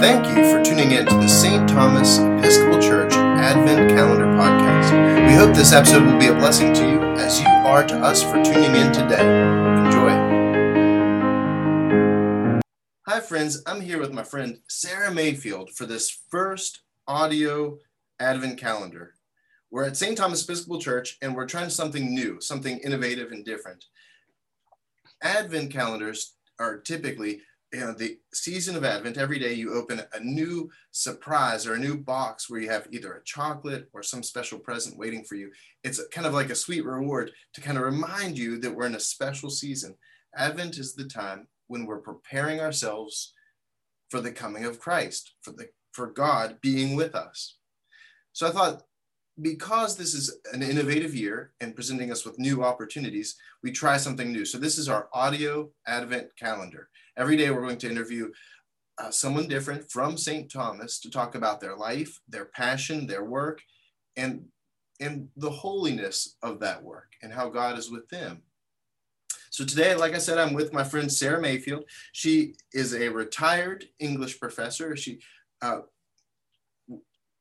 Thank you for tuning in to the St. Thomas Episcopal Church Advent Calendar Podcast. We hope this episode will be a blessing to you as you are to us for tuning in today. Enjoy. Hi, friends. I'm here with my friend Sarah Mayfield for this first audio Advent calendar. We're at St. Thomas Episcopal Church and we're trying something new, something innovative and different. Advent calendars are typically you know the season of advent every day you open a new surprise or a new box where you have either a chocolate or some special present waiting for you. It's kind of like a sweet reward to kind of remind you that we're in a special season. Advent is the time when we're preparing ourselves for the coming of christ for the for god being with us. So i thought because this is an innovative year and presenting us with new opportunities we try something new. So this is our audio advent calendar Every day, we're going to interview uh, someone different from St. Thomas to talk about their life, their passion, their work, and, and the holiness of that work and how God is with them. So today, like I said, I'm with my friend Sarah Mayfield. She is a retired English professor. She uh,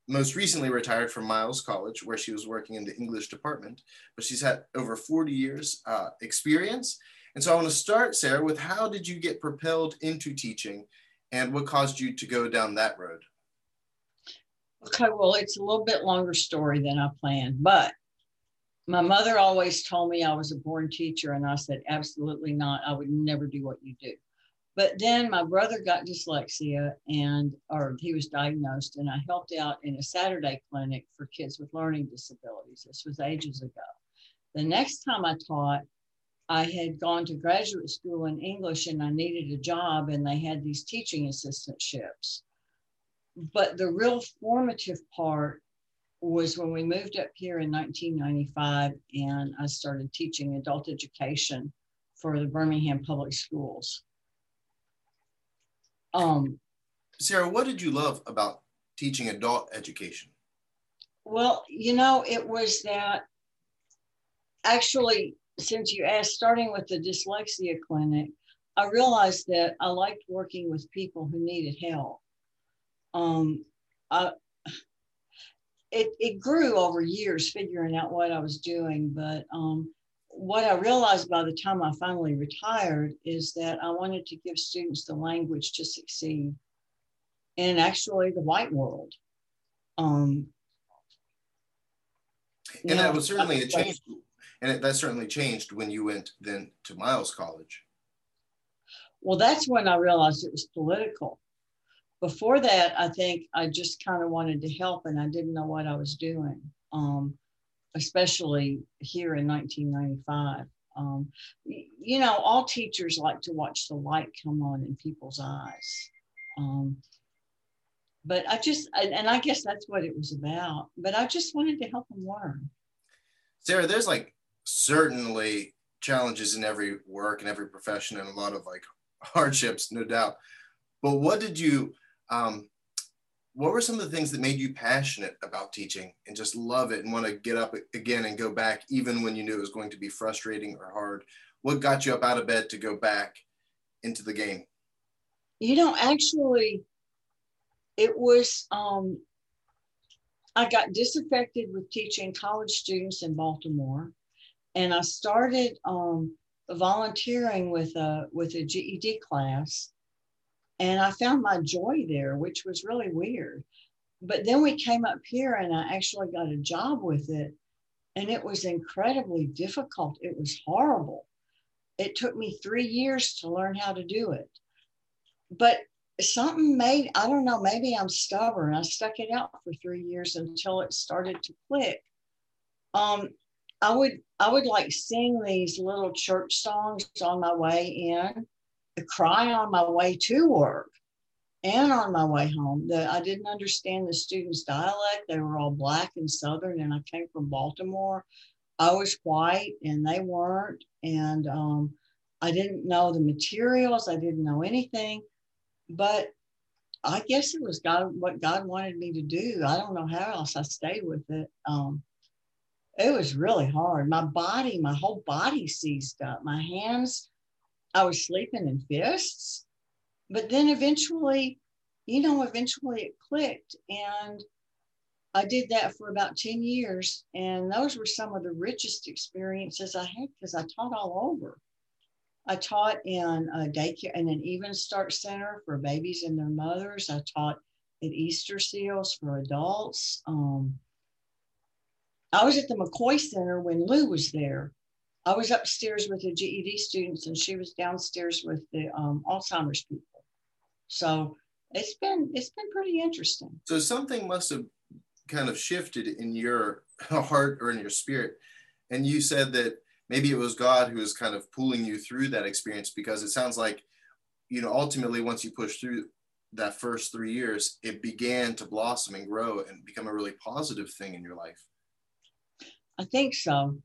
most recently retired from Miles College, where she was working in the English department, but she's had over 40 years uh, experience and so I want to start, Sarah, with how did you get propelled into teaching and what caused you to go down that road? Okay, well, it's a little bit longer story than I planned, but my mother always told me I was a born teacher, and I said, absolutely not. I would never do what you do. But then my brother got dyslexia and or he was diagnosed and I helped out in a Saturday clinic for kids with learning disabilities. This was ages ago. The next time I taught, I had gone to graduate school in English and I needed a job, and they had these teaching assistantships. But the real formative part was when we moved up here in 1995 and I started teaching adult education for the Birmingham Public Schools. Um, Sarah, what did you love about teaching adult education? Well, you know, it was that actually since you asked, starting with the dyslexia clinic, I realized that I liked working with people who needed help. Um, I, it, it grew over years figuring out what I was doing, but um, what I realized by the time I finally retired is that I wanted to give students the language to succeed in actually the white world. Um, and that was certainly a change and it, that certainly changed when you went then to Miles College. Well, that's when I realized it was political. Before that, I think I just kind of wanted to help and I didn't know what I was doing, um, especially here in 1995. Um, you know, all teachers like to watch the light come on in people's eyes. Um, but I just, and I guess that's what it was about. But I just wanted to help them learn. Sarah, there's like certainly challenges in every work and every profession and a lot of like hardships, no doubt. But what did you, um, what were some of the things that made you passionate about teaching and just love it and want to get up again and go back even when you knew it was going to be frustrating or hard? What got you up out of bed to go back into the game? You know, actually, it was, um, I got disaffected with teaching college students in Baltimore and I started um, volunteering with a with a GED class, and I found my joy there, which was really weird. But then we came up here, and I actually got a job with it, and it was incredibly difficult. It was horrible. It took me three years to learn how to do it, but something made I don't know. Maybe I'm stubborn. I stuck it out for three years until it started to click. Um, I would I would like sing these little church songs on my way in, to cry on my way to work, and on my way home. The, I didn't understand the students' dialect. They were all black and southern, and I came from Baltimore. I was white, and they weren't, and um, I didn't know the materials. I didn't know anything, but I guess it was God what God wanted me to do. I don't know how else I stayed with it. Um, it was really hard. My body, my whole body seized up. My hands, I was sleeping in fists. But then eventually, you know, eventually it clicked. And I did that for about 10 years. And those were some of the richest experiences I had because I taught all over. I taught in a daycare and an even start center for babies and their mothers. I taught at Easter Seals for adults. Um, I was at the McCoy Center when Lou was there. I was upstairs with the GED students, and she was downstairs with the um, Alzheimer's people. So it's been it's been pretty interesting. So something must have kind of shifted in your heart or in your spirit, and you said that maybe it was God who was kind of pulling you through that experience because it sounds like, you know, ultimately once you push through that first three years, it began to blossom and grow and become a really positive thing in your life. I think so.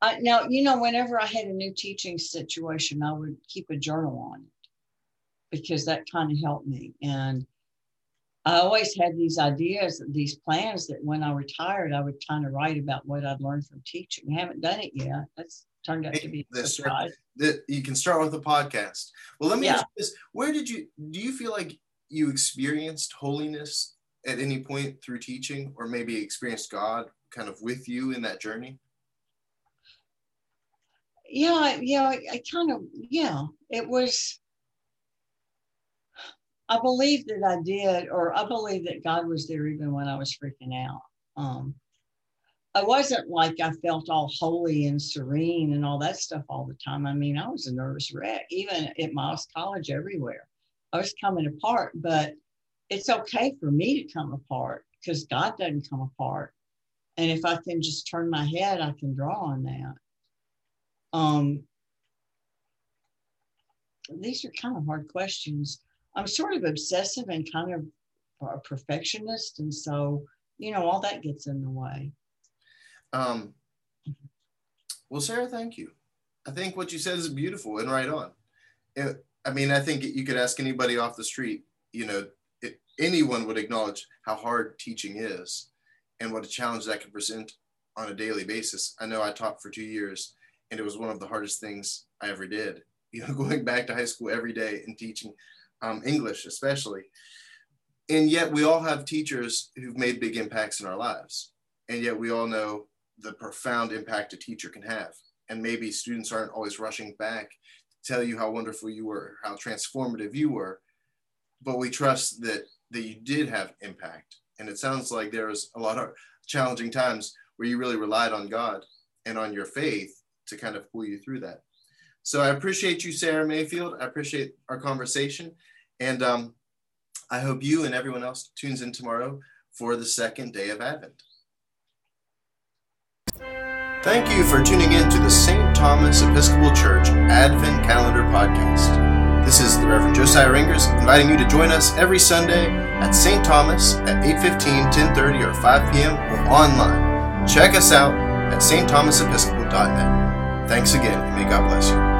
I, now, you know, whenever I had a new teaching situation, I would keep a journal on it because that kind of helped me. And I always had these ideas, these plans that when I retired, I would kind of write about what I'd learned from teaching. I haven't done it yet. That's turned out to be a surprise. That you can start with a podcast. Well, let me yeah. ask this: Where did you do you feel like you experienced holiness at any point through teaching, or maybe experienced God kind of with you in that journey? Yeah, yeah, I, I kind of yeah. It was I believe that I did, or I believe that God was there even when I was freaking out. Um, I wasn't like I felt all holy and serene and all that stuff all the time. I mean, I was a nervous wreck, even at Miles College, everywhere. I was coming apart, but it's okay for me to come apart because God doesn't come apart. And if I can just turn my head, I can draw on that. Um, these are kind of hard questions. I'm sort of obsessive and kind of a perfectionist. And so, you know, all that gets in the way. Um, well, Sarah, thank you. I think what you said is beautiful and right on. It, I mean, I think you could ask anybody off the street, you know, it, anyone would acknowledge how hard teaching is and what a challenge that can present on a daily basis. I know I taught for two years and it was one of the hardest things I ever did. You know, going back to high school every day and teaching um, English, especially. And yet, we all have teachers who've made big impacts in our lives. And yet, we all know the profound impact a teacher can have. And maybe students aren't always rushing back to tell you how wonderful you were, how transformative you were. But we trust that, that you did have impact. And it sounds like there was a lot of challenging times where you really relied on God and on your faith to kind of pull you through that. So I appreciate you, Sarah Mayfield. I appreciate our conversation. And um, I hope you and everyone else tunes in tomorrow for the second day of Advent. Thank you for tuning in to the St. Thomas Episcopal Church Advent Calendar Podcast. This is the Reverend Josiah Ringers inviting you to join us every Sunday at St. Thomas at 8.15, 10.30, or 5 p.m. or online. Check us out at stthomasepiscopal.net. Thanks again, and may God bless you.